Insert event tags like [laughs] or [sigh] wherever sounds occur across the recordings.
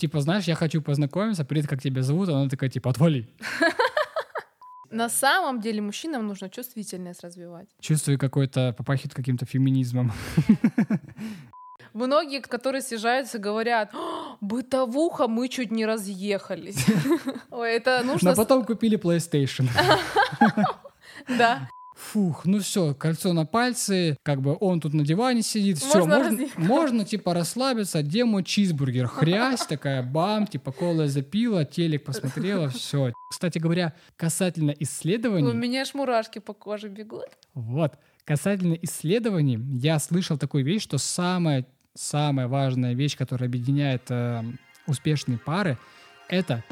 типа, знаешь, я хочу познакомиться, привет, как тебя зовут? Она такая, типа, отвали. [laughs] На самом деле мужчинам нужно чувствительность развивать. Чувствую какой-то, попахивает каким-то феминизмом. [laughs] Многие, которые съезжаются, говорят, «О, бытовуха, мы чуть не разъехались. [laughs] Ой, это нужно... Но потом купили PlayStation. Да. Фух, ну все, кольцо на пальце, как бы он тут на диване сидит, все, Можно можно, [laughs] можно типа расслабиться, демо чизбургер, хрясь такая, бам, типа кола запила, телек посмотрела, [laughs] все. Кстати говоря, касательно У исследований, меня ж мурашки по коже бегут. вот, касательно исследований, я слышал такую вещь, что самая, самая важная вещь, которая объединяет э, успешные пары, это...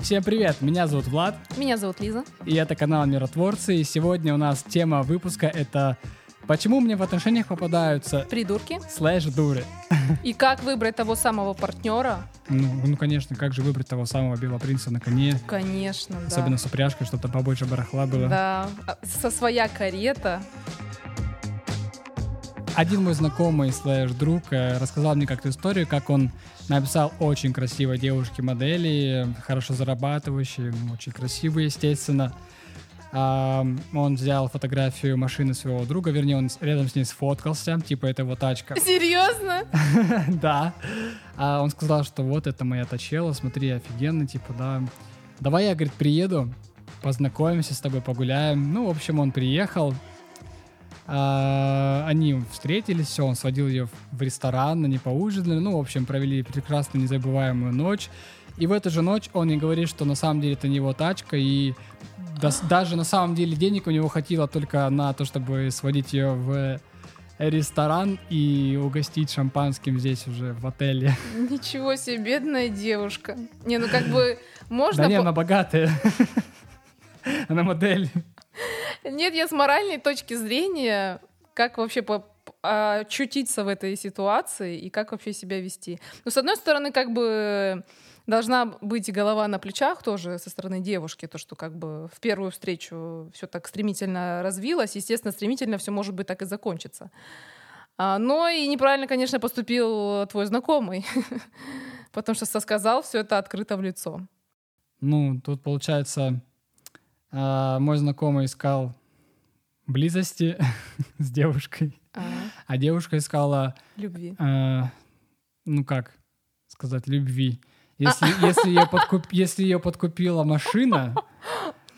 Всем привет, меня зовут Влад, Меня зовут Лиза. и это канал Миротворцы. И сегодня у нас тема выпуска это «Почему мне в отношениях попадаются Придурки. слэш дуры?» И как выбрать того самого партнера? ну, ну, конечно, как же выбрать того самого белого принца на коне, Конечно, да. особенно с упряжкой, чтобы там побольше барахла было. Да, а, со своя карета. Один мой знакомый слэш друг э, рассказал мне как-то историю, как он написал очень красивой девушке модели, хорошо зарабатывающей, очень красивой, естественно. Он взял фотографию машины своего друга, вернее, он рядом с ней сфоткался, типа это его тачка. [laughs] Серьезно? [laughs] Да. А он сказал, что вот это моя тачела, смотри, офигенно, типа, да. Давай я, говорит, приеду, познакомимся с тобой, погуляем. Ну, в общем, он приехал. А, они встретились, все, он сводил ее в ресторан, они поужинали. Ну, в общем, провели прекрасную, незабываемую ночь. И в эту же ночь он ей говорит, что на самом деле это не его тачка, и дас- даже на самом деле денег у него хватило только на то, чтобы сводить ее в ресторан и угостить шампанским здесь уже в отеле. [laughs] Ничего себе, бедная девушка. Не, ну как бы можно... Да не, она богатая. [laughs] Она модель. Нет, я с моральной точки зрения, как вообще по очутиться в этой ситуации и как вообще себя вести. Ну, с одной стороны, как бы должна быть голова на плечах тоже со стороны девушки, то, что как бы в первую встречу все так стремительно развилось, естественно, стремительно все может быть так и закончится. А, но и неправильно, конечно, поступил твой знакомый, [laughs] потому что сказал все это открыто в лицо. Ну, тут получается, а, мой знакомый искал близости [laughs] с девушкой, А, а девушка искала, любви. а, ну как сказать, любви. Если, если, ее подкуп- если ее подкупила машина,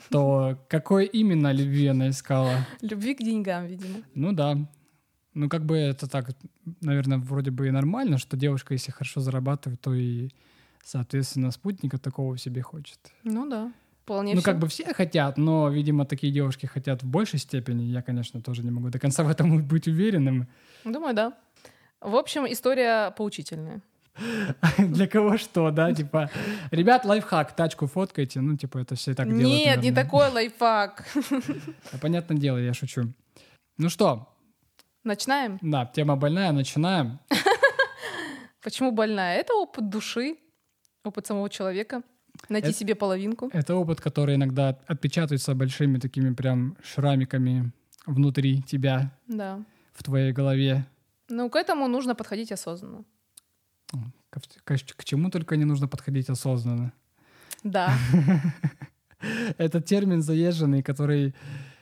то какой именно любви она искала? Любви к деньгам, видимо. Ну да. Ну как бы это так, наверное, вроде бы и нормально, что девушка, если хорошо зарабатывает, то и, соответственно, спутника такого себе хочет. Ну да. Вполне ну всё. как бы все хотят, но, видимо, такие девушки хотят в большей степени. Я, конечно, тоже не могу до конца в этом [laughs] быть уверенным. Думаю, да. В общем, история поучительная. [laughs] Для кого что, да? Типа, ребят, лайфхак, тачку фоткайте. Ну, типа, это все так делают. Нет, не такой лайфхак. [laughs] Да, Понятное дело, я шучу. Ну что, Начинаем. да, тема больная, начинаем. Почему больная? Это опыт души, опыт самого человека. Найти Это- себе половинку. Это опыт, который иногда отпечатывается большими такими прям шрамиками внутри тебя, Да. в твоей голове. Ну, к этому нужно подходить осознанно. Ко, ко- к чему только не нужно подходить осознанно. Да. [laughs] Это термин заезженный, который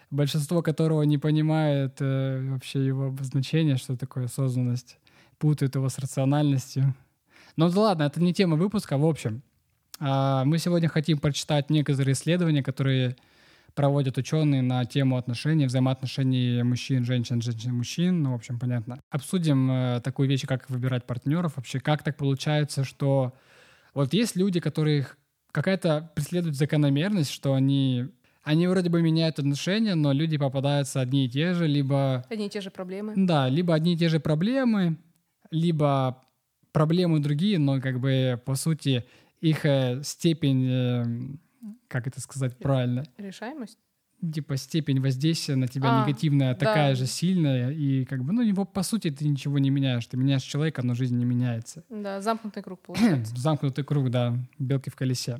большинство которого не понимает э, вообще его обозначение, что такое осознанность, путают его с рациональностью. Ну да ладно, это не тема выпуска, в общем. А, мы сегодня хотим прочитать некоторые исследования, которые проводят ученые на тему отношений, взаимоотношений мужчин, женщин, женщин, мужчин. Ну, в общем, понятно. Обсудим э, такую вещь, как выбирать партнеров. Вообще, как так получается, что вот есть люди, которых какая-то преследует закономерность, что они, они вроде бы меняют отношения, но люди попадаются одни и те же, либо, Одни и те же проблемы. да, либо одни и те же проблемы, либо проблемы другие, но как бы по сути их э, степень, э, как это сказать правильно, Решаемость? типа степень воздействия на тебя А, негативная да. такая же сильная, и как бы, ну, его по сути ты ничего не меняешь, ты меняешь человека, но жизнь не меняется. Да, замкнутый круг [clears throat] получается. Замкнутый круг, да, белки в колесе.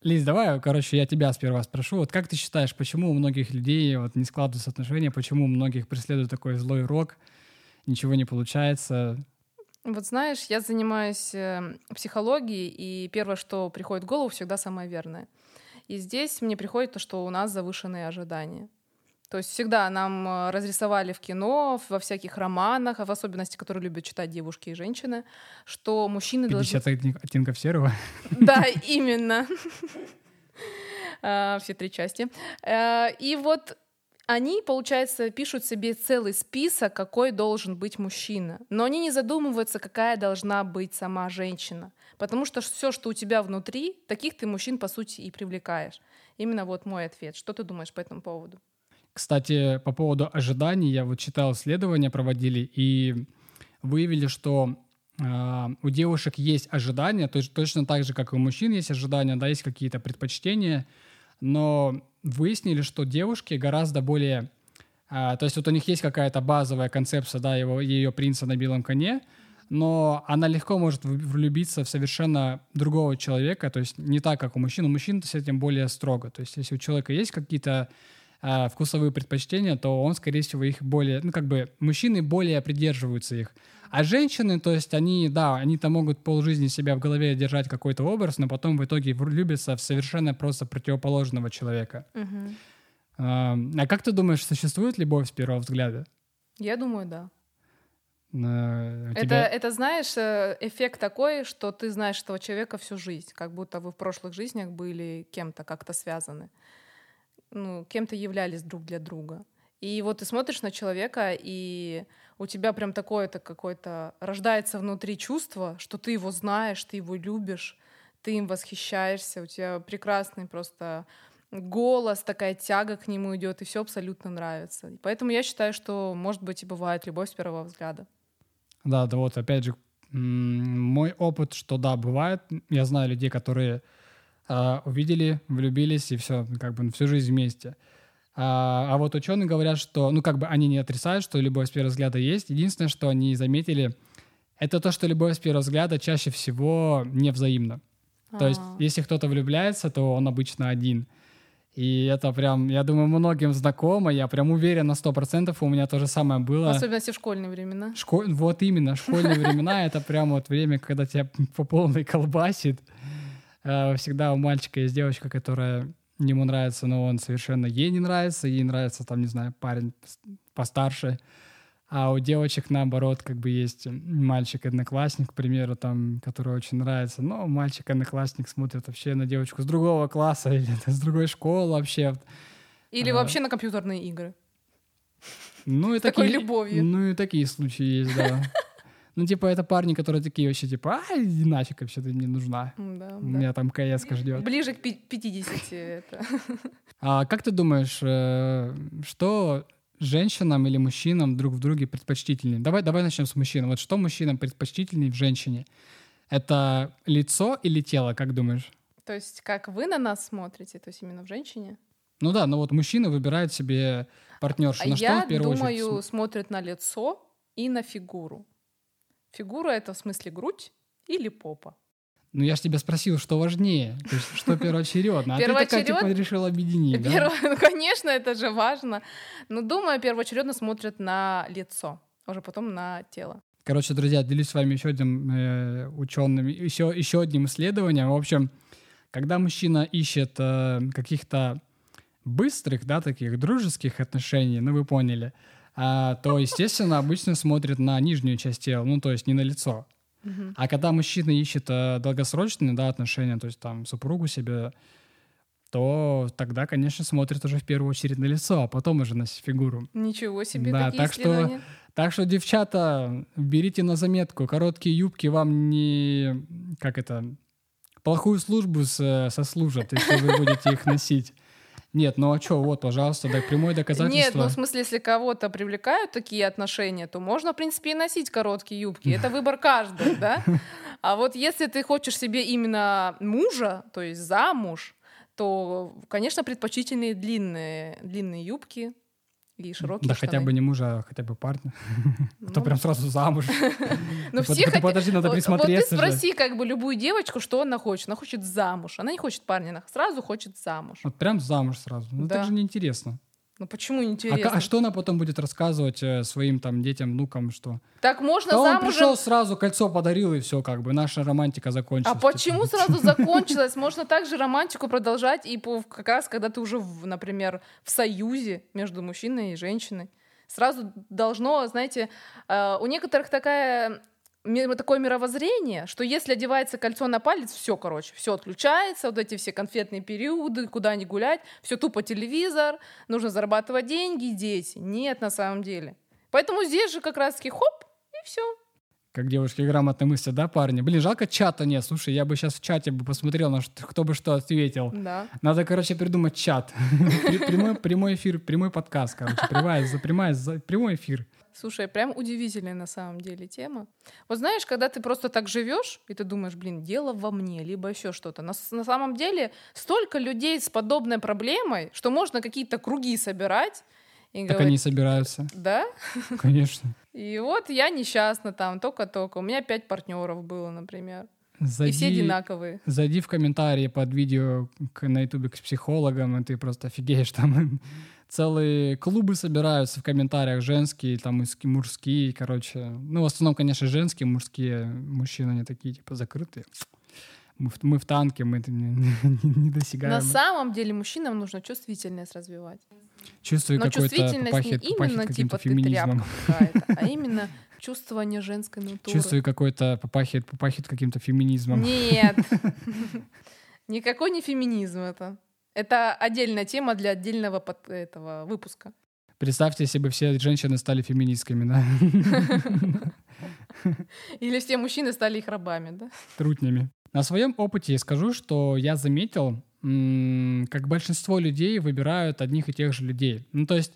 Лиз, давай, короче, я тебя сперва спрошу. Вот как ты считаешь, почему у многих людей вот не складываются отношения, почему у многих преследует такой злой рок, ничего не получается? Вот знаешь, я занимаюсь э, психологией, и первое, что приходит в голову, всегда самое верное. И здесь мне приходит то, что у нас завышенные ожидания. То есть всегда нам э, разрисовали в кино, во всяких романах, а в особенности, которые любят читать девушки и женщины, что мужчины 50 должны... оттенков серого? [laughs] Да, [laughs] именно. [laughs] А, все три части. Э, и вот они, получается, пишут себе целый список, какой должен быть мужчина. Но они не задумываются, какая должна быть сама женщина. Потому что все, что у тебя внутри, таких ты мужчин, по сути, и привлекаешь. Именно вот мой ответ. Что ты думаешь по этому поводу? Кстати, по поводу ожиданий, я вот читал исследования, проводили, и выявили, что э, у девушек есть ожидания, то есть точно так же, как и у мужчин есть ожидания, да, есть какие-то предпочтения, но выяснили, что девушки гораздо более... Э, то есть вот у них есть какая-то базовая концепция, да, его, ее принца на белом коне, но она легко может влюбиться в совершенно другого человека, то есть не так, как у мужчин. У мужчин с этим более строго. То есть если у человека есть какие-то э, вкусовые предпочтения, то он, скорее всего, их более, ну, как бы, мужчины более придерживаются их. А женщины, то есть они, да, они-то могут полжизни себя в голове держать какой-то образ, но потом в итоге влюбятся в совершенно просто противоположного человека. Угу. А, как ты думаешь, существует любовь с первого взгляда? Я думаю, да. Uh, это, тебя... это, знаешь, э, эффект такой, что ты знаешь этого человека всю жизнь, как будто вы в прошлых жизнях были кем-то как-то связаны ну, кем-то являлись друг для друга. И вот ты смотришь на человека, и у тебя прям такое-то какое-то рождается внутри чувство, что ты его знаешь, ты его любишь, ты им восхищаешься, у тебя прекрасный просто голос, такая тяга к нему идет, и все абсолютно нравится. Поэтому я считаю, что, может быть, и бывает любовь с первого взгляда. Да, да вот опять же, мой опыт, что да, бывает. Я знаю людей, которые а, увидели, влюбились и все, как бы всю жизнь вместе. А, а вот ученые говорят, что, ну, как бы они не отрицают, что любовь с первого взгляда есть. Единственное, что они заметили, это то, что любовь с первого взгляда чаще всего невзаимна. А-а-а. То есть, а. если кто-то влюбляется, то он обычно один. И это прям, я думаю, многим знакомо. Я прям уверен на сто процентов, у меня то же самое было. В особенности в школьные времена. Школь... Вот именно, школьные времена [laughs] — это прям вот время, когда тебя по полной колбасит. Э, всегда у мальчика есть девочка, которая ему нравится, но он совершенно ей не нравится, ей нравится, там, не знаю, парень постарше, а у девочек, наоборот, как бы есть мальчик-одноклассник, к примеру, там, который очень нравится, но мальчик-одноклассник смотрит вообще на девочку с другого класса [laughs] или с другой школы вообще. Или а, вообще на компьютерные игры. Ну и такие, такой любовью. Ну и такие случаи есть, да. Ну, типа, это парни, которые такие вообще, типа, а, иди нафиг, вообще ты мне нужна. Да, У меня там кс ждет. Ближе к 50 это. [laughs] А как ты думаешь, э, что женщинам или мужчинам друг в друге предпочтительнее? Давай, давай начнем с мужчин. Вот что мужчинам предпочтительнее в женщине? Это лицо или тело, как думаешь? То есть как вы на нас смотрите, то есть именно в женщине? Ну да, но вот мужчина выбирает себе партнершу. На Я что в первую думаю, очередь? смотрит на лицо и на фигуру. Фигура — это в смысле грудь или попа? Ну, я же тебя спросил, что важнее, то есть, что [laughs] первоочередно. А ты такая, типа, решила объединить, да? [laughs] Ну, конечно, это же важно. Но, думаю, первоочередно смотрят на лицо, а уже потом на тело. Короче, друзья, делюсь с вами еще одним э, ученым, еще, еще одним исследованием. В общем, когда мужчина ищет э, каких-то быстрых, да, таких дружеских отношений, ну, вы поняли, а, то, естественно, обычно смотрит на нижнюю часть тела, ну, то есть не на лицо. А когда мужчина ищет э, долгосрочные да, отношения, то есть там супругу себе, то тогда, конечно, смотрит уже в первую очередь на лицо, а потом уже на фигуру. Ничего себе, да, такие так что, так что, девчата, берите на заметку, короткие юбки вам не, как это, плохую службу сослужат, если вы будете их носить. Нет, ну а что, вот, пожалуйста, так прямое доказательство. Нет, ну в смысле, если кого-то привлекают такие отношения, то можно, в принципе, и носить короткие юбки. Это выбор каждого, да? А вот если ты хочешь себе именно мужа, то есть замуж, то, конечно, предпочтительные длинные, длинные юбки, и широкие Да штаны. хотя бы не мужа, а хотя бы парня. [laughs] То ну. прям сразу замуж. [laughs] Ну все хотят... Подожди, надо присмотреться Вот ты спроси как бы любую девочку, что она хочет. Она хочет замуж. Она не хочет парня, она сразу хочет замуж. Вот прям замуж сразу. Ну так же неинтересно. Ну почему А, интересно? ка- а что она потом будет рассказывать э, своим там детям, внукам, что? Так можно Да он замужем... пришел сразу, кольцо подарил, и все, как бы, наша романтика закончилась. А почему Типа, сразу закончилось? Можно также романтику продолжать и по- как раз, когда ты уже, например, в союзе между мужчиной и женщиной. Сразу должно, знаете, э, у некоторых такая такое мировоззрение, что если одевается кольцо на палец, все, короче, все отключается, вот эти все конфетные периоды, куда не гулять, все тупо телевизор, нужно зарабатывать деньги, дети. Нет, на самом деле. Поэтому здесь же как раз-таки хоп, и все. Как девушки грамотно мыслят, да, парни? Блин, жалко чата нет. Слушай, я бы сейчас в чате бы посмотрел, на что, кто бы что ответил. Да. Надо, короче, придумать чат. [laughs] Прямой, эфир, прямой подкаст, короче. Прямой эфир. Слушай, прям удивительная на самом деле тема. Вот знаешь, когда ты просто так живешь, и ты думаешь, блин, дело во мне, либо еще что-то. На, на самом деле столько людей с подобной проблемой, что можно какие-то круги собирать и Так говорить, они собираются, да? [laughs] конечно. И вот я несчастна там, только-только. У меня пять партнеров было, например. И все Зайди, одинаковые. зайди в комментарии под видео к, на ютубе к психологам, и ты просто офигеешь. Там [laughs] целые клубы собираются в комментариях, женские, там и ски- мужские, короче. Ну, в основном, конечно, женские, мужские. Мужчины, они такие, типа, закрытые. Мы в, мы в танке, мы это не, [laughs] не достигаем. На самом деле мужчинам нужно чувствительность развивать. Чувствую Но чувствительность попахивает, не именно типа феминизмом. а именно чувствование женской натуры. Чувствую какой-то попахивает, попахивает каким-то феминизмом. Нет. [laughs] Никакой не феминизм это. Это отдельная тема для отдельного под- этого выпуска. Представьте, если бы все женщины стали феминистками, да? [laughs] Или все мужчины стали их рабами, да? Трутнями. На своем опыте я скажу, что я заметил, как большинство людей выбирают одних и тех же людей. Ну, то есть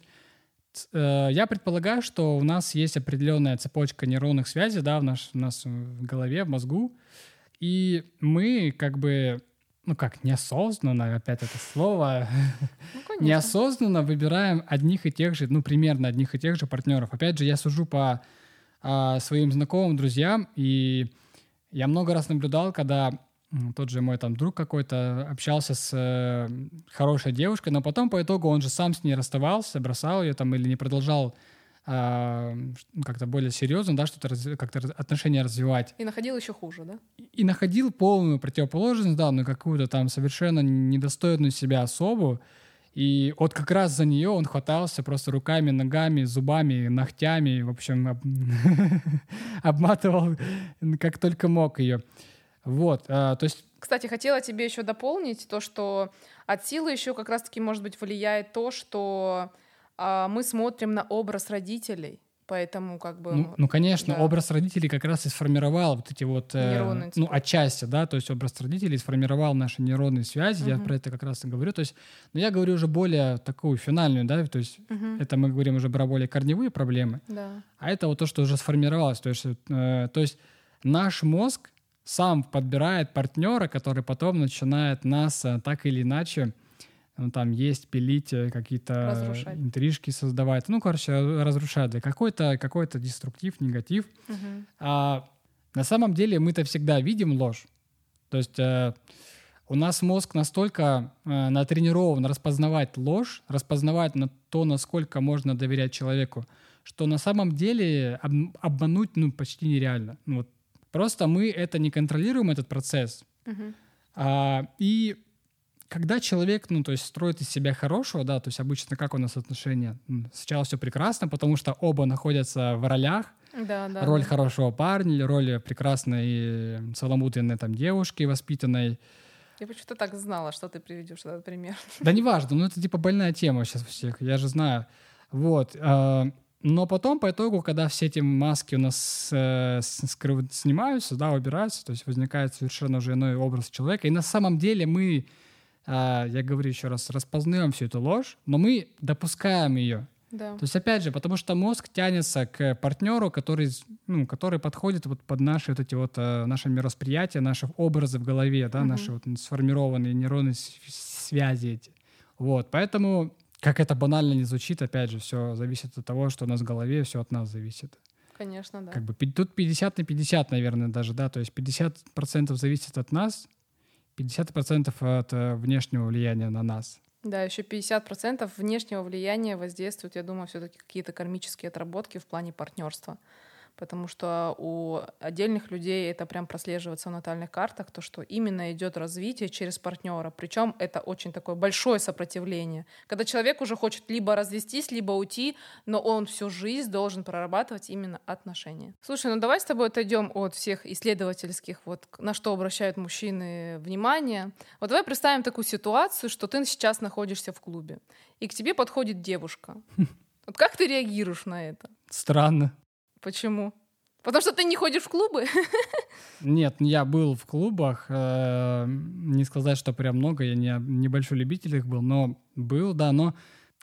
э, я предполагаю, что у нас есть определенная цепочка нейронных связей, да, в, наш, у нас в голове, в мозгу, и мы как бы, ну как, неосознанно, опять это слово, Ну, конечно. неосознанно выбираем одних и тех же, ну, примерно одних и тех же партнеров. Опять же, я сужу по а, своим знакомым, друзьям, и я много раз наблюдал, когда тот же мой там друг какой-то общался с э, хорошей девушкой, но потом по итогу он же сам с ней расставался, бросал ее там или не продолжал как-то более серьезно, да, что-то раз- как-то отношения развивать И находил еще хуже, да? и находил полную противоположность, да, ну какую-то там совершенно недостойную себя особу, и вот как раз за нее он хватался просто руками, ногами, зубами, ногтями, в общем, об- [laughs] обматывал как только мог ее. Вот, а, то есть Кстати, хотела тебе еще дополнить то, что от силы еще как раз-таки, может быть, влияет то, что а, мы смотрим на образ родителей. Поэтому как бы... Ну, ну, конечно, да. образ родителей как раз и сформировал вот эти вот, э, Нейронные ну, цепи. отчасти, да, то есть образ родителей сформировал наши нейронные связи, я Мгм. про это как раз и говорю, то есть, но я говорю уже более такую финальную, да, то есть Мгм. это мы говорим уже про более корневые проблемы, Да. а это вот то, что уже сформировалось, то есть, э, то есть наш мозг сам подбирает партнера, который потом начинает нас э, так или иначе ну, там есть, пилить, э, какие-то интрижки создавать. Ну, короче, э, разрушать. Да, какой-то какой деструктив, негатив. Мгм. А на самом деле мы-то всегда видим ложь. То есть э, у нас мозг настолько э, натренирован распознавать ложь, распознавать на то, насколько можно доверять человеку, что на самом деле об- обмануть ну, почти нереально. Ну, вот. Просто мы это не контролируем, этот процесс. Мгм. А, и когда человек, ну, то есть строит из себя хорошего, да, то есть обычно как у нас отношения? Сначала все прекрасно, потому что оба находятся в ролях, Да, да. роль да. хорошего парня роль прекрасной целомудренной там девушки воспитанной. Я почему-то так знала, что ты приведешь этот пример. Да неважно, ну это типа больная тема сейчас у всех, я же знаю. Вот. а, Но потом, по итогу, когда все эти маски у нас э, с- скрыв- снимаются, да, убираются, то есть возникает совершенно уже иной образ человека. И на самом деле мы, я говорю еще раз, распознаем всю эту ложь, но мы допускаем ее. Да. То есть, опять же, потому что мозг тянется к партнеру, который, ну, который подходит вот под наши вот эти вот, э, наше миросприятие, наши образы в голове, да, Мгм. наши вот сформированные нейронные связи эти. Вот, поэтому, как это банально не звучит, опять же, все зависит от того, что у нас в голове, все от нас зависит. Конечно, да. Как бы тут 50 на 50, наверное, даже, да, то есть 50% зависит от нас, 50% от э, внешнего влияния на нас. Да, еще 50% внешнего влияния воздействуют, я думаю, все-таки какие-то кармические отработки в плане партнерства потому что у отдельных людей это прям прослеживается в натальных картах, то, что именно идет развитие через партнера. Причем это очень такое большое сопротивление. Когда человек уже хочет либо развестись, либо уйти, но он всю жизнь должен прорабатывать именно отношения. Слушай, ну давай с тобой отойдем от всех исследовательских, вот на что обращают мужчины внимание. Вот давай представим такую ситуацию, что ты сейчас находишься в клубе, и к тебе подходит девушка. [laughs] Вот как ты реагируешь на это? Странно. Почему? Потому что ты не ходишь в клубы? Нет, я был в клубах. Э, не сказать, что прям много, я не небольшой любитель их был, но был, да, но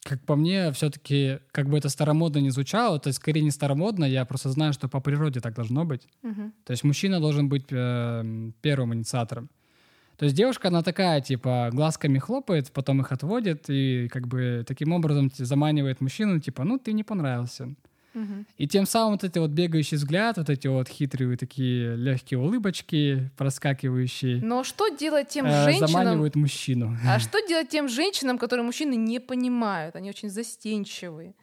как по мне, все-таки, как бы это старомодно не звучало, то есть скорее не старомодно, я просто знаю, что по природе так должно быть. Угу. То есть мужчина должен быть э, первым инициатором. То есть девушка, она такая, типа, глазками хлопает, потом их отводит и как бы таким образом заманивает мужчину, типа, ну, ты не понравился. И тем самым вот эти вот бегающий взгляд, вот эти вот хитрые такие легкие улыбочки, проскакивающие. Но что делать тем э, женщинам... Заманивают мужчину. А [laughs] что делать тем женщинам, которые мужчины не понимают? Они очень застенчивые.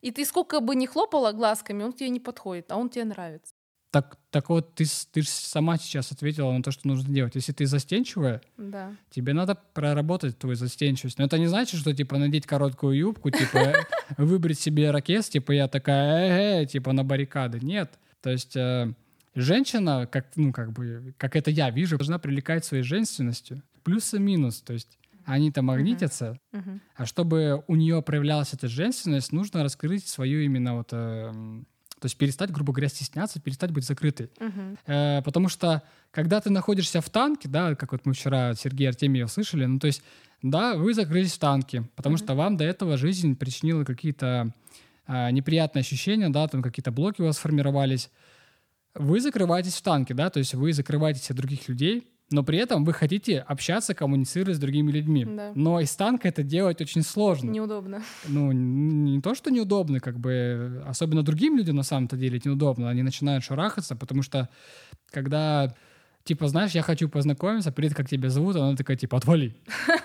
И ты сколько бы ни хлопала глазками, он тебе не подходит, а он тебе нравится. Так, так вот, ты, ты сама сейчас ответила на то, что нужно делать. Если ты застенчивая, да. тебе надо проработать твою застенчивость. Но это не значит, что, типа, надеть короткую юбку, типа, выбрать себе ракет, типа, я такая, э типа, на баррикады. Нет. То есть э, женщина, как, ну, как бы, как это я вижу, должна привлекать своей женственностью. Плюс и минус. То есть они-то магнитятся, uh-huh. Uh-huh. а чтобы у нее проявлялась эта женственность, нужно раскрыть свою именно вот э, то есть перестать, грубо говоря, стесняться, перестать быть закрытой. Uh-huh. Э, потому что, когда ты находишься в танке, да, как вот мы вчера от Сергея Артемьева слышали, ну, то есть, да, вы закрылись в танке, потому uh-huh. что вам до этого жизнь причинила какие-то э, неприятные ощущения, да, там какие-то блоки у вас сформировались. Вы закрываетесь в танке, да, то есть вы закрываетесь от других людей, но при этом вы хотите общаться, коммуницировать с другими людьми. Да. Но из танка это делать очень сложно. Неудобно. Ну, не то, что неудобно, как бы, особенно другим людям на самом-то деле это неудобно. Они начинают шарахаться, потому что когда, типа, знаешь, я хочу познакомиться, привет, как тебя зовут, она такая, типа, отвали. [laughs]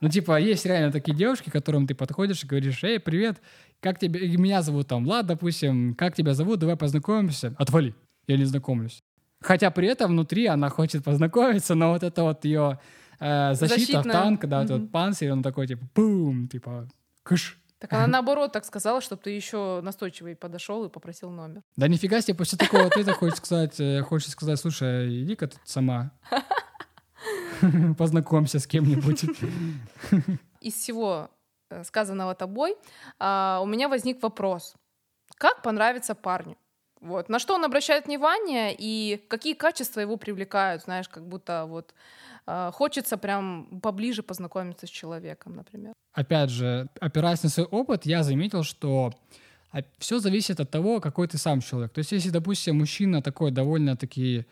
Ну, типа, есть реально такие девушки, к которым ты подходишь и говоришь, эй, привет, как тебе, меня зовут там Влад, допустим, как тебя зовут, давай познакомимся. Отвали, я не знакомлюсь. Хотя при этом внутри она хочет познакомиться, но вот это вот ее э, защита в танк, да, mm-hmm. вот панцирь, он такой типа бум, типа кыш. Так она наоборот так сказала, чтобы ты еще настойчивый подошел и попросил номер. Да нифига себе, после такого ответа хочешь сказать, э, хочешь сказать, слушай, иди-ка ты сама. [laughs] Познакомься с кем-нибудь. Из всего э, сказанного тобой а, у меня возник вопрос. Как понравится парню? Вот. На что он обращает внимание и какие качества его привлекают, знаешь, как будто вот э, хочется прям поближе познакомиться с человеком, например. Опять же, опираясь на свой опыт, я заметил, что все зависит от того, какой ты сам человек. То есть, если, допустим, мужчина такой довольно-таки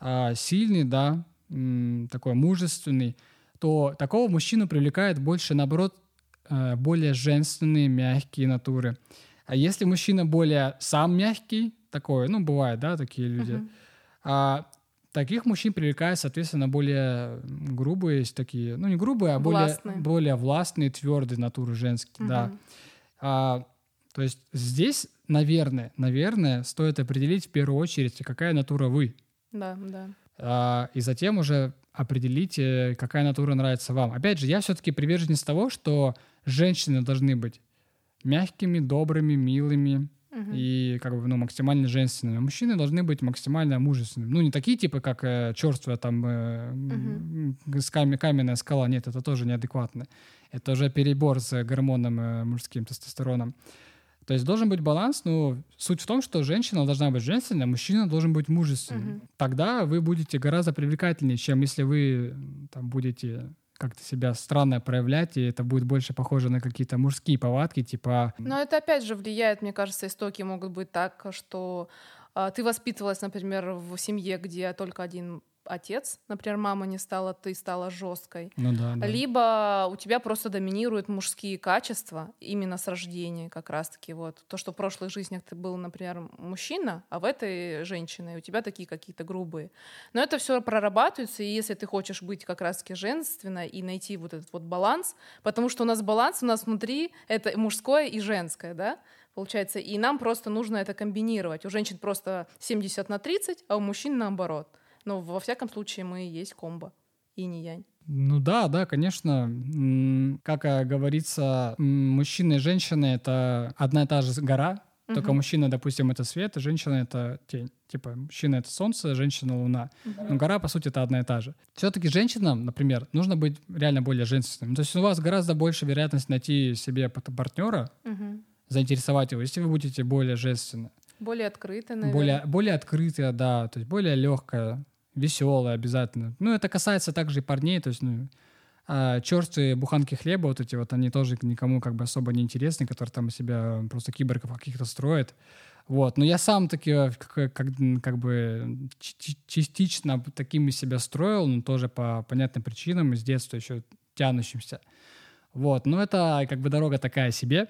э, сильный, да, м, такой мужественный, то такого мужчину привлекает больше, наоборот, э, более женственные, мягкие натуры. А если мужчина более сам мягкий, такое, ну, бывает, да, такие люди. Uh-huh. А таких мужчин привлекают, соответственно, более грубые, такие, ну, не грубые, а властные. более, более властные, твердые натуры женские, uh-huh. да. А, то есть здесь, наверное, наверное, стоит определить в первую очередь, какая натура вы. Да, да. А, и затем уже определить, какая натура нравится вам. Опять же, я все-таки приверженец того, что женщины должны быть мягкими, добрыми, милыми, и как бы, ну, максимально женственными. Мужчины должны быть максимально мужественными. Ну, не такие типа, как э, черствая там э, угу. кам- каменная скала. Нет, это тоже неадекватно. Это уже перебор с гормоном э, мужским тестостероном. То есть должен быть баланс, но суть в том, что женщина должна быть женственной, а мужчина должен быть мужественным. Угу. Тогда вы будете гораздо привлекательнее, чем если вы там будете как-то себя странно проявлять, и это будет больше похоже на какие-то мужские повадки, типа... Но это опять же влияет, мне кажется, истоки могут быть так, что э, ты воспитывалась, например, в семье, где только один отец, например, мама не стала, ты стала жесткой. Ну да, да. Либо у тебя просто доминируют мужские качества именно с рождения, как раз-таки вот. То, что в прошлых жизнях ты был, например, мужчина, а в этой женщине у тебя такие какие-то грубые. Но это все прорабатывается, и если ты хочешь быть как раз-таки женственной и найти вот этот вот баланс, потому что у нас баланс у нас внутри это мужское и женское, да, получается, и нам просто нужно это комбинировать. У женщин просто 70 на 30, а у мужчин наоборот. Но во всяком случае мы и есть комбо, и не янь. Ну да, да, конечно. Как говорится, м, мужчина и женщина — это одна и та же гора, только Мгм. мужчина, допустим, это свет, а женщина — это тень. Типа мужчина — это солнце, женщина — луна. Но гора, по сути, это одна и та же. Все-таки женщинам, например, нужно быть реально более женственным. То есть у вас гораздо больше вероятность найти себе партнера, Мгм. заинтересовать его, если вы будете более женственны. Более открыто, наверное. Более, более открытая, да, то есть более легкая, веселая обязательно. Ну, это касается также и парней, то есть, ну, а, черствые буханки хлеба, вот эти вот, они тоже никому как бы особо не интересны, которые там себя просто киборгов каких-то строят. Вот, но я сам таки э, как, как, как бы частично такими себя строил, но тоже по понятным причинам, из детства еще тянущимся. Вот, но это как бы дорога такая себе.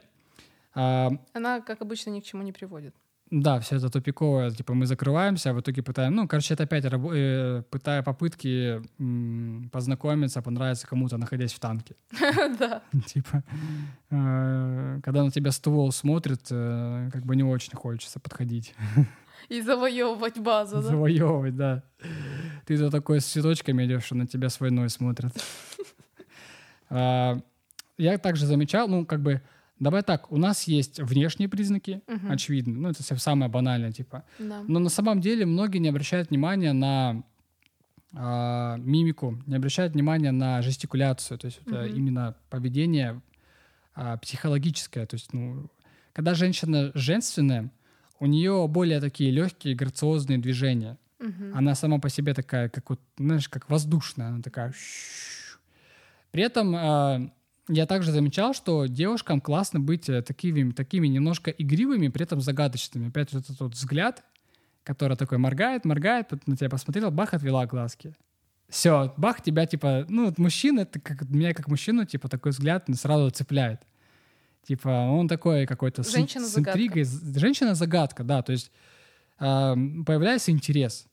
А, Она, как обычно, ни к чему не приводит. Да, все это тупиковое, типа мы закрываемся, а в итоге пытаем, ну, короче, это опять рабо- э, пытая попытки м, познакомиться, понравиться кому-то, находясь в танке. [laughs] Да. Типа, э, когда на тебя ствол смотрит, э, как бы не очень хочется подходить, И завоевывать базу, да? завоевывать, да. Ты то такой с цветочками идешь, что на тебя с войной смотрят. [laughs] А, Я также замечал, ну, как бы, давай так, у нас есть внешние признаки, Мгм. очевидно, ну, это всё самое банальное, типа, Да. Но на самом деле многие не обращают внимания на а, мимику, не обращают внимания на жестикуляцию, то есть это Мгм. именно поведение а, психологическое. То есть, ну, когда женщина женственная, у нее более такие легкие, грациозные движения. Мгм. Она сама по себе такая, как вот, знаешь, как воздушная, она такая. При этом а, я также замечал, что девушкам классно быть э, такими, такими немножко игривыми, при этом загадочными. Опять вот этот вот взгляд, который такой моргает, моргает, потом на тебя посмотрел, бах, отвела глазки. Все, бах, тебя типа, ну, вот мужчина, это как, меня как мужчину, типа, такой взгляд сразу цепляет. Типа, он такой какой-то с, с интригой. Женщина-загадка, да, то есть а, появляется интерес.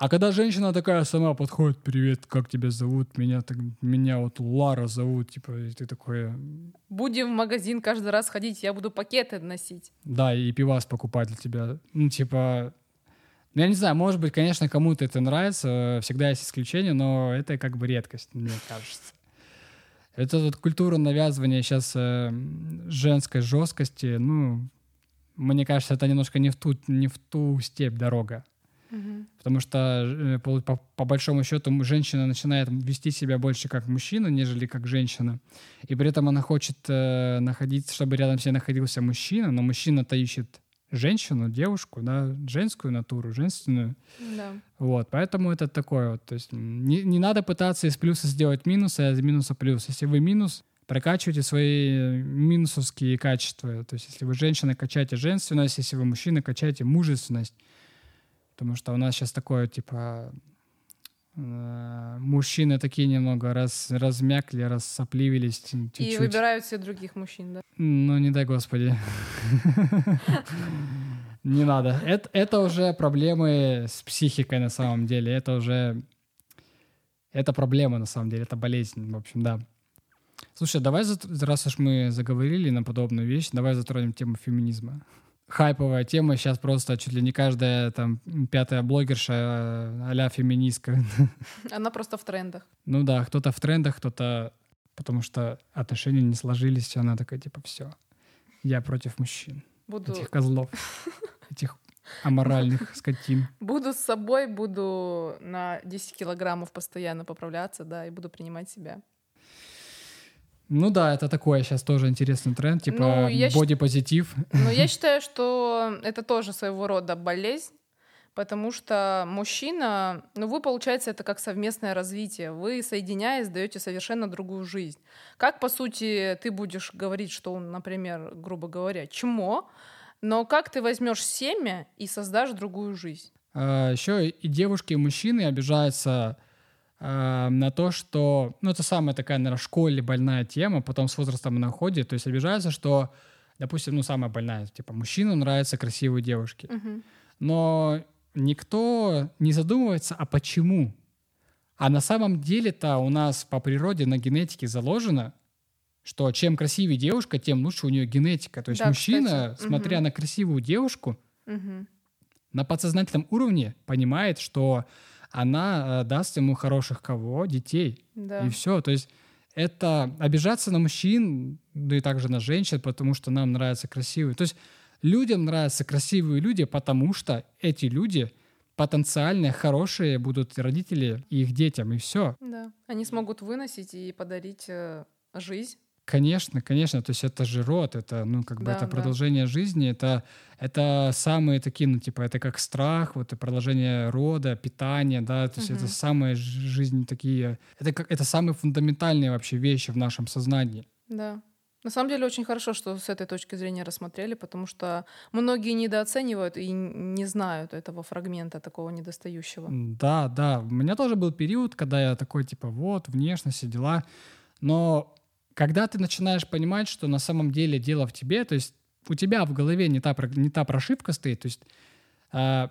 А когда женщина такая сама подходит, привет, как тебя зовут? Меня, так, меня вот Лара зовут, типа, и ты такой, Будем в магазин каждый раз ходить, я буду пакеты носить. да, и пивас покупать для тебя. Ну, типа, ну, я не знаю, может быть, конечно, кому-то это нравится, э, всегда есть исключения, но это как бы редкость, мне кажется. Это вот культура навязывания сейчас женской жесткости, ну, мне кажется, это немножко не в ту, не в ту степь дорога. Потому что э, по, по- большому счету женщина начинает вести себя больше как мужчина, нежели как женщина. И при этом она хочет э, находиться, чтобы рядом с ней находился мужчина, но мужчина-то ищет женщину, девушку, да, женскую натуру, женственную. Да. Вот, поэтому это такое вот. То есть не, не надо пытаться из плюса сделать минус, а из минуса плюс. Если вы минус, прокачивайте свои э, минусовские качества. То есть если вы женщина, качайте женственность, если вы мужчина, качайте мужественность. Потому что у нас сейчас такое, типа, э, мужчины такие немного раз, размякли, рассопливились ч- И чуть-чуть. выбирают все других мужчин, да. Ну, не дай господи. [laughs] Не надо. Это, это уже проблемы с психикой на самом деле. Это уже... Это проблема на самом деле. Это болезнь, в общем, да. Слушай, давай, раз уж мы заговорили на подобную вещь, давай затронем тему феминизма. Хайповая тема. Сейчас просто чуть ли не каждая там пятая блогерша э, а-ля феминистка. [laughs] Она просто в трендах. Ну да, кто-то в трендах, кто-то... Потому что отношения не сложились, и она такая, типа, все. Я против мужчин. Буду, Этих козлов. [laughs] Этих аморальных скотин. буду с собой, буду на 10 килограммов постоянно поправляться, да, и буду принимать себя. Ну да, это такой сейчас тоже интересный тренд, типа Ну, я щ- бодипозитив. Но я [laughs] считаю, что это тоже своего рода болезнь, потому что мужчина, ну вы, получается, это как совместное развитие. Вы, соединяясь, даете совершенно другую жизнь. Как, по сути, ты будешь говорить, что он, например, грубо говоря, чмо, но как ты возьмешь семя и создашь другую жизнь? э, еще и девушки, и мужчины обижаются э, на то, что... Ну, это самая такая, наверное, в школе больная тема, потом с возрастом она ходит. То есть обижаются, что, допустим, ну, самая больная, типа, мужчинам нравятся красивые девушки. Мгм. Но никто не задумывается, а почему? А на самом деле-то у нас по природе на генетике заложено, что чем красивее девушка, тем лучше у нее генетика. То есть Да, мужчина, кстати. смотря на красивую девушку, Мгм. на подсознательном уровне понимает, что она э, даст ему хороших кого? Детей. Да. И все. То есть это обижаться на мужчин, да и также на женщин, потому что нам нравятся красивые. То есть людям нравятся красивые люди, потому что эти люди потенциально хорошие будут родители и их детям, и все. Да. Они смогут выносить и подарить э, жизнь. Конечно, конечно, то есть это же род, это, ну, как бы Да, это да. продолжение жизни, это, это самые такие, ну, типа, это как страх, вот, и продолжение рода, питание, да, то есть это Мгм. самые жизни такие, это, как, это самые фундаментальные вообще вещи в нашем сознании. Да. На самом деле очень хорошо, что с этой точки зрения рассмотрели, потому что многие недооценивают и не знают этого фрагмента такого недостающего. Да, да. У меня тоже был период, когда я такой, типа, вот, внешность, все дела. Но когда ты начинаешь понимать, что на самом деле дело в тебе, то есть у тебя в голове не та, не та прошивка стоит, то есть а,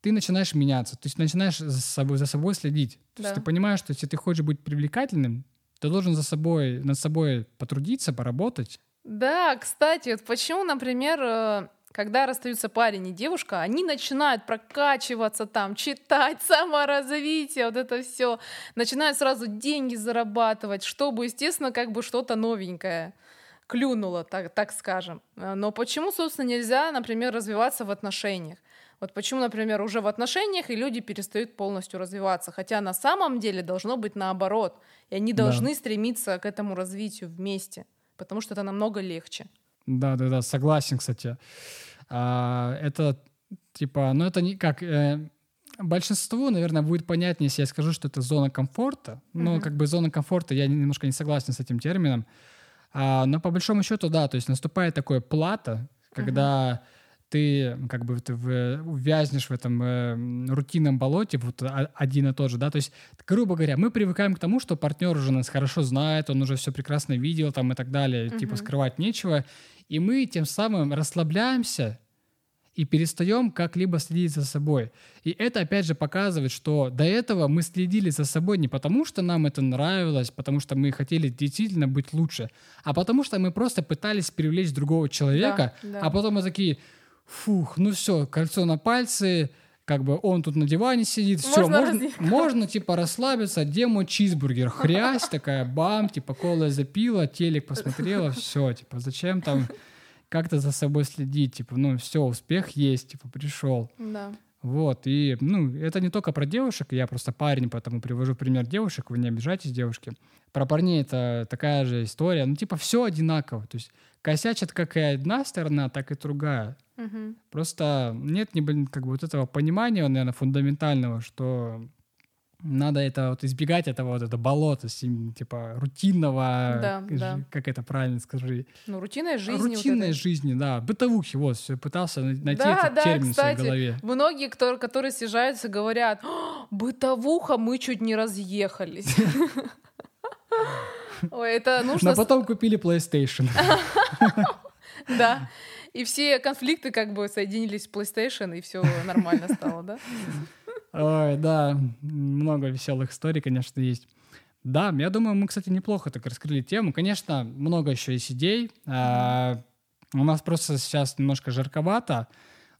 ты начинаешь меняться, то есть начинаешь за собой, за собой следить. То есть Да. ты понимаешь, что если ты хочешь быть привлекательным, ты должен за собой, над собой потрудиться, поработать. Да, кстати, вот почему, например, э, когда расстаются парень и девушка, они начинают прокачиваться там, читать, [laughs] саморазвитие, вот это все, начинают сразу деньги зарабатывать, чтобы, естественно, как бы что-то новенькое клюнуло, так, так скажем. Э, Но почему, собственно, нельзя, например, развиваться в отношениях? Вот почему, например, уже в отношениях и люди перестают полностью развиваться, хотя на самом деле должно быть наоборот, и они Да. должны стремиться к этому развитию вместе, потому что это намного легче. Да, да, да, согласен, кстати. А, это типа, ну это не как э, большинству, наверное, будет понятнее, если я скажу, что это зона комфорта. Но Мгм. как бы зона комфорта, я немножко не согласен с этим термином. А, но по большому счету, да, то есть наступает такое плата, когда ты как бы ты в- увязнешь в этом э, рутинном болоте, вот один и тот же, да, то есть, грубо говоря, мы привыкаем к тому, что партнер уже нас хорошо знает, он уже все прекрасно видел там и так далее, типа Мгм. скрывать нечего, и мы тем самым расслабляемся и перестаем как-либо следить за собой. И это, опять же, показывает, что до этого мы следили за собой не потому, что нам это нравилось, потому что мы хотели действительно быть лучше, а потому что мы просто пытались привлечь другого человека, Да, да. а потом мы такие, фух, ну все, кольцо на пальце, как бы он тут на диване сидит, все, Можно можно, [laughs] можно, типа расслабиться, где мой чизбургер, хрясь такая, бам, типа кола запила, телек посмотрела, [laughs] все, типа зачем там как-то за собой следить, типа, ну все, успех есть, типа пришел. Да. Вот, и, ну, это не только про девушек, я просто парень, поэтому привожу пример девушек, вы не обижайтесь, девушки. Про парней это такая же история, ну, типа, все одинаково, то есть косячат как и одна сторона, так и другая. Мгм. Просто нет не, блин, как бы вот этого понимания, наверное, фундаментального, что надо это вот избегать этого вот это болота, типа рутинного, Да, к- да. как это правильно скажи, Ну, рутинной жизни. вот рутинной этой. жизни, да, бытовухи, вот, всё, пытался на- найти Да, этот да, термин в своей кстати, голове. Многие, кто, которые съезжаются, говорят, «А, бытовуха, мы чуть не разъехались. [laughs] Ой, это нужно... Но потом купили PlayStation. [laughs] Да. [laughs] И все конфликты как бы соединились в PlayStation, и все нормально стало, да? Ой, да, много веселых историй, конечно, есть. Да, я думаю, мы, кстати, неплохо так раскрыли тему. Конечно, много еще есть идей. А, у нас просто сейчас немножко жарковато.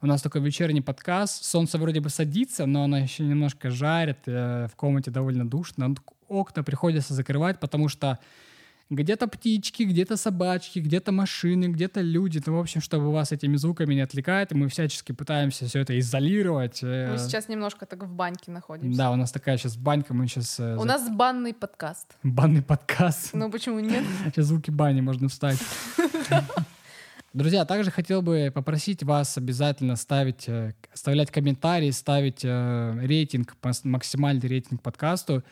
У нас такой вечерний подкаст. Солнце вроде бы садится, но оно еще немножко жарит. э, В комнате довольно душно. Окна приходится закрывать, потому что где-то птички, где-то собачки, где-то машины, где-то люди. Ну, в общем, чтобы вас этими звуками не отвлекает, мы всячески пытаемся все это изолировать. э, Мы сейчас немножко так в баньке находимся. да, у нас такая сейчас банька, мы сейчас... У нас банный подкаст. Банный подкаст. Ну почему нет? [laughs] Сейчас звуки бани можно встать. [laughs] Друзья, также хотел бы попросить вас обязательно ставить, э, оставлять комментарии, ставить э, рейтинг, максимальный рейтинг подкасту.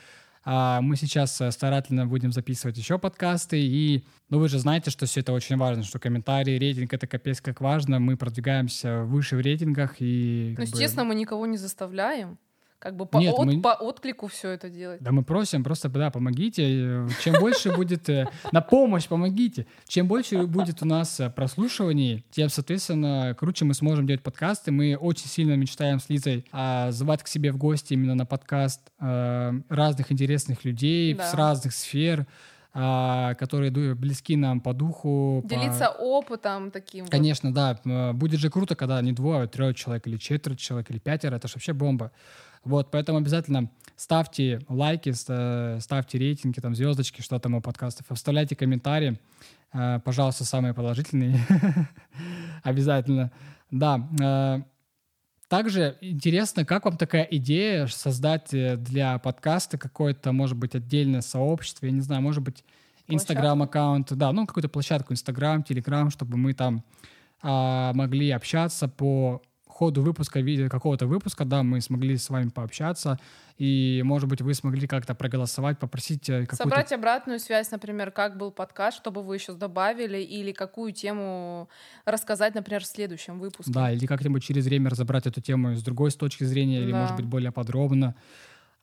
А мы сейчас э, старательно будем записывать еще подкасты, и ну, вы же знаете, что все это очень важно, что комментарии, рейтинг — это капец как важно. Мы продвигаемся выше в рейтингах, и... Ну, естественно, бы... мы никого не заставляем как бы по, Нет, от, мы... по отклику все это делать. Да, мы просим просто, да, помогите. Чем больше будет э, на помощь, помогите. Чем больше будет у нас э, прослушиваний, тем, соответственно, круче мы сможем делать подкасты. Мы очень сильно мечтаем с Лизой а, звать к себе в гости именно на подкаст а, разных интересных людей с разных сфер а, которые близки нам по духу. Делиться по... опытом таким. Конечно, вот. да. Будет же круто, когда не двое, а трое человек, или четверо человек, или пятеро. Это же вообще бомба. Вот, поэтому обязательно ставьте лайки, ставьте рейтинги, там, звездочки, что там у подкастов, оставляйте комментарии, э, пожалуйста, самые положительные, [laughs] обязательно. Да, э, также интересно, как вам такая идея создать э, для подкаста какое-то, может быть, отдельное сообщество, я не знаю, может быть, Инстаграм-аккаунт, да, ну, какую-то площадку, Инстаграм, Телеграм, чтобы мы там а, могли общаться по ходу выпуска, какого-то выпуска, да, мы смогли с вами пообщаться, и, может быть, вы смогли как-то проголосовать, попросить э, какую-то... Собрать обратную связь, например, как был подкаст, чтобы вы еще добавили, или какую тему рассказать, например, в следующем выпуске. Да, или как-нибудь через время разобрать эту тему с другой с точки зрения, или, да. может быть, более подробно.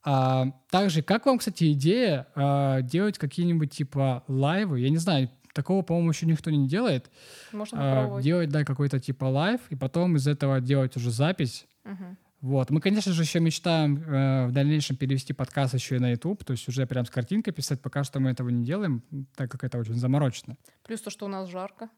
А, также, как вам, кстати, идея а, делать какие-нибудь типа live ы? Я не знаю, Такого, по-моему, еще никто не делает. Можно а, Делать, да, какой-то типа live, и потом из этого делать уже запись. Угу. Вот. Мы, конечно же, еще мечтаем э, в дальнейшем перевести подкаст еще и на YouTube, то есть уже прям с картинкой писать. Пока что мы этого не делаем, так как это очень заморочено. Плюс то, что у нас жарко.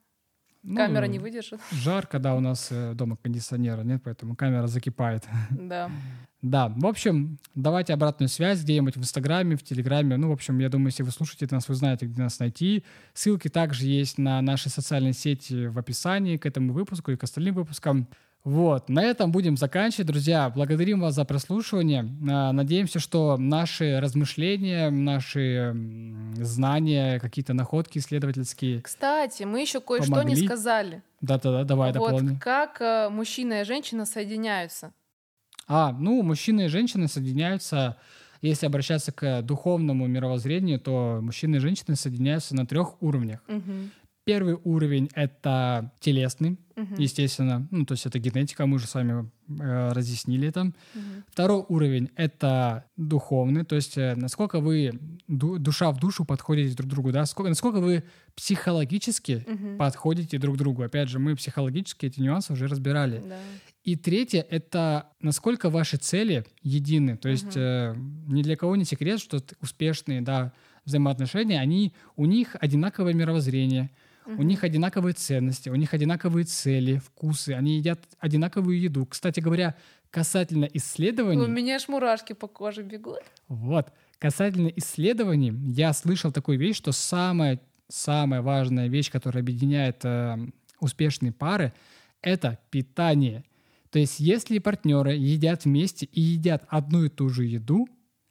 Ну, камера не выдержит. Жарко, да, у нас э, дома кондиционера нет, поэтому камера закипает. Да. [laughs] Да, в общем, давайте обратную связь где-нибудь в Инстаграме, в Телеграме. Ну, в общем, я думаю, если вы слушаете нас, вы знаете, где нас найти. Ссылки также есть на наши социальные сети в описании к этому выпуску и к остальным выпускам. Вот, на этом будем заканчивать, друзья. Благодарим вас за прослушивание. А, надеемся, что наши размышления, наши знания, какие-то находки исследовательские. Кстати, мы еще кое-что не сказали. Да-да-да, давай вот дополни. Как э, мужчина и женщина соединяются? А, ну, мужчины и женщины соединяются, если обращаться к духовному мировоззрению, то мужчины и женщины соединяются на трех уровнях. Угу. Первый уровень — это телесный, угу. естественно. Ну, то есть это генетика, мы уже с вами э, разъяснили это. Угу. Второй уровень — это духовный, то есть э, насколько вы ду- душа в душу подходите друг к другу, да, сколько, насколько вы психологически угу. подходите друг к другу. Опять же, мы психологически эти нюансы уже разбирали. Да. И третье — это насколько ваши цели едины. То есть угу. э, ни для кого не секрет, что успешные, да, взаимоотношения, они, у них одинаковое мировоззрение — у них одинаковые ценности, у них одинаковые цели, вкусы, они едят одинаковую еду. Кстати говоря, касательно исследований... У меня аж мурашки по коже бегут. Вот. Касательно исследований, я слышал такую вещь, что самая, самая важная вещь, которая объединяет э, успешные пары, это питание. То есть если партнеры едят вместе и едят одну и ту же еду,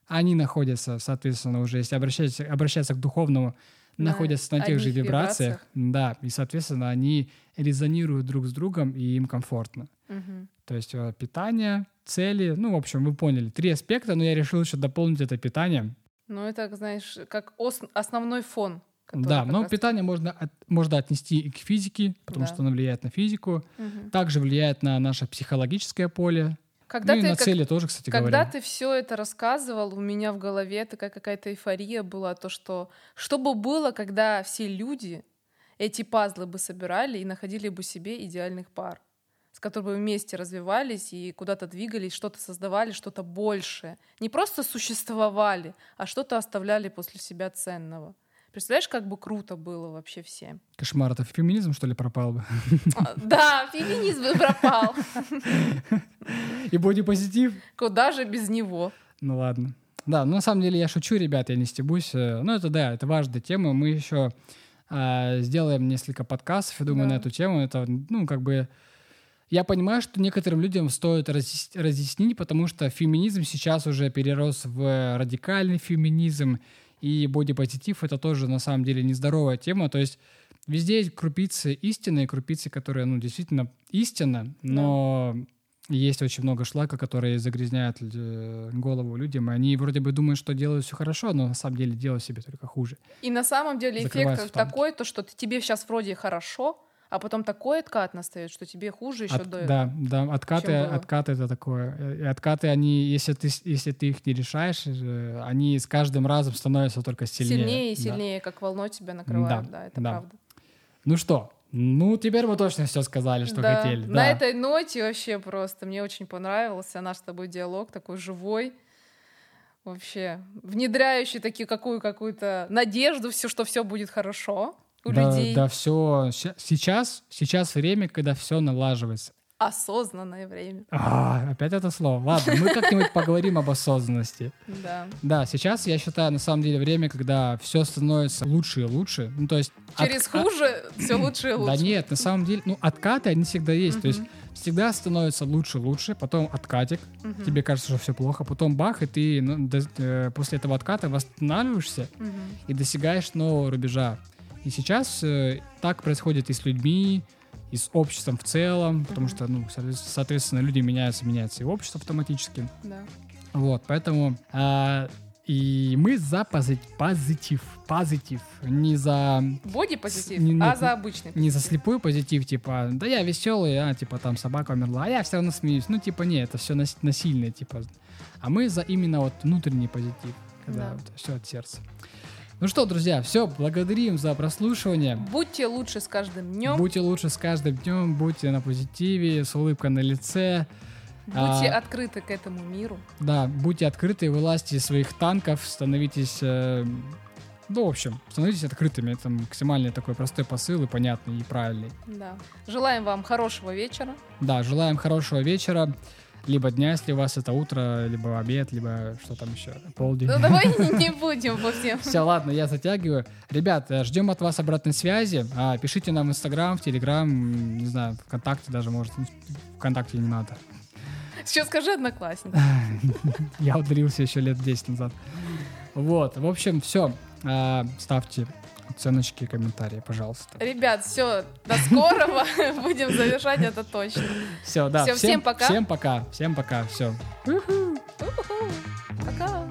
они находятся, соответственно, уже, если обращаться, обращаться к духовному на находятся на тех же вибрациях, вибрациях, да, и, соответственно, они резонируют друг с другом, и им комфортно. Угу. То есть э, питание, цели, ну, в общем, вы поняли, три аспекта, но я решил еще дополнить это питание. Ну, это, знаешь, как основной фон. Да, но раз... питание можно, от, можно отнести и к физике, потому да. что оно влияет на физику, угу. также влияет на наше психологическое поле, когда ну ты, и на как, цели тоже, кстати когда говоря. ты все это рассказывал, у меня в голове такая какая-то эйфория была, то что что бы было, когда все люди эти пазлы бы собирали и находили бы себе идеальных пар, с которыми бы вместе развивались и куда-то двигались, что-то создавали, что-то большее. Не просто существовали, а что-то оставляли после себя ценного. Представляешь, как бы круто было вообще всем? Кошмар, это феминизм, что ли, пропал бы? А, да, феминизм бы пропал. И бодипозитив? Куда же без него? Ну ладно. Да, ну на самом деле я шучу, ребят, я не стебусь. Ну это да, это важная тема. Мы еще а, сделаем несколько подкастов, я думаю, да. на эту тему. Это, ну, как бы... Я понимаю, что некоторым людям стоит разъяснить, потому что феминизм сейчас уже перерос в радикальный феминизм, и бодипозитив — это тоже, на самом деле, нездоровая тема. То есть везде есть крупицы истины, крупицы, которые, ну, действительно истина, но есть очень много шлака, которые загрязняют э, голову людям, и они вроде бы думают, что делают все хорошо, но на самом деле делают себе только хуже. И на самом деле эффект такой, то что тебе сейчас вроде хорошо, а потом такой откат настает, что тебе хуже еще От- до да, да, откаты, откаты это такое. Э, И откаты, они, если ты, если ты их не решаешь, э, они с каждым разом становятся только сильнее. сильнее и Да. сильнее, как волной тебя накрывают. Да, Да, это да. правда. Ну что, ну теперь мы точно все сказали, что Да, хотели. На да. этой ноте вообще просто мне очень понравился наш с тобой диалог, такой живой, вообще внедряющий такие какую какую-то надежду, все, что все будет хорошо у да, людей. Да, все. Сейчас, сейчас время, когда все налаживается. Осознанное время. А, опять это слово. Ладно, мы как-нибудь поговорим об осознанности. Да. Да, сейчас я считаю, на самом деле, время, когда все становится лучше и лучше. Ну, то есть... Через хуже все лучше и лучше. Да нет, на самом деле, ну, откаты, они всегда есть. То есть всегда становится лучше лучше, потом откатик, тебе кажется, что все плохо, потом бах, и ты ну, до- э, после этого отката восстанавливаешься и достигаешь нового рубежа. И сейчас э, так происходит и с людьми, и с обществом в целом, потому что, ну, соответ- соответственно, люди меняются, меняется и общество автоматически. Да. Вот, поэтому а, и мы за пози- позитив, позитив, не за Боди-позитив, Не- а за обычный не за позитив. слепой позитив, типа, да я веселый, а, типа, там собака умерла, а я все равно смеюсь. Ну, типа, не, это все насильное, типа. А мы за именно вот внутренний позитив, когда Да. все от сердца. Ну что, друзья, все, благодарим за прослушивание. Будьте лучше с каждым днем, Будьте лучше с каждым днем, будьте на позитиве, с улыбкой на лице. будьте а- открыты к этому миру. Да, будьте открыты, вылазьте из своих танков, становитесь... э, ну, в общем, становитесь открытыми. Это максимально такой простой посыл и понятный, и правильный. Да. Желаем вам хорошего вечера. Да, желаем хорошего вечера, либо дня, если у вас это утро, либо обед, либо что там еще, полдень. Ну давай [laughs] не будем по всем. Все, ладно, я затягиваю. Ребят, э, ждем от вас обратной связи. А, Пишите нам в Инстаграм, в Телеграм, не знаю, ВКонтакте даже, может. Ну, ВКонтакте не надо. Сейчас скажи одноклассник. [laughs] Я удалился еще лет 10 назад. Вот, в общем, все. Ставьте оценочки, комментарии, пожалуйста. Ребят, все, до скорого. [laughs] Будем завершать это точно. Все, да. Всё, всем пока. Всем пока. Всем пока. Все. Пока.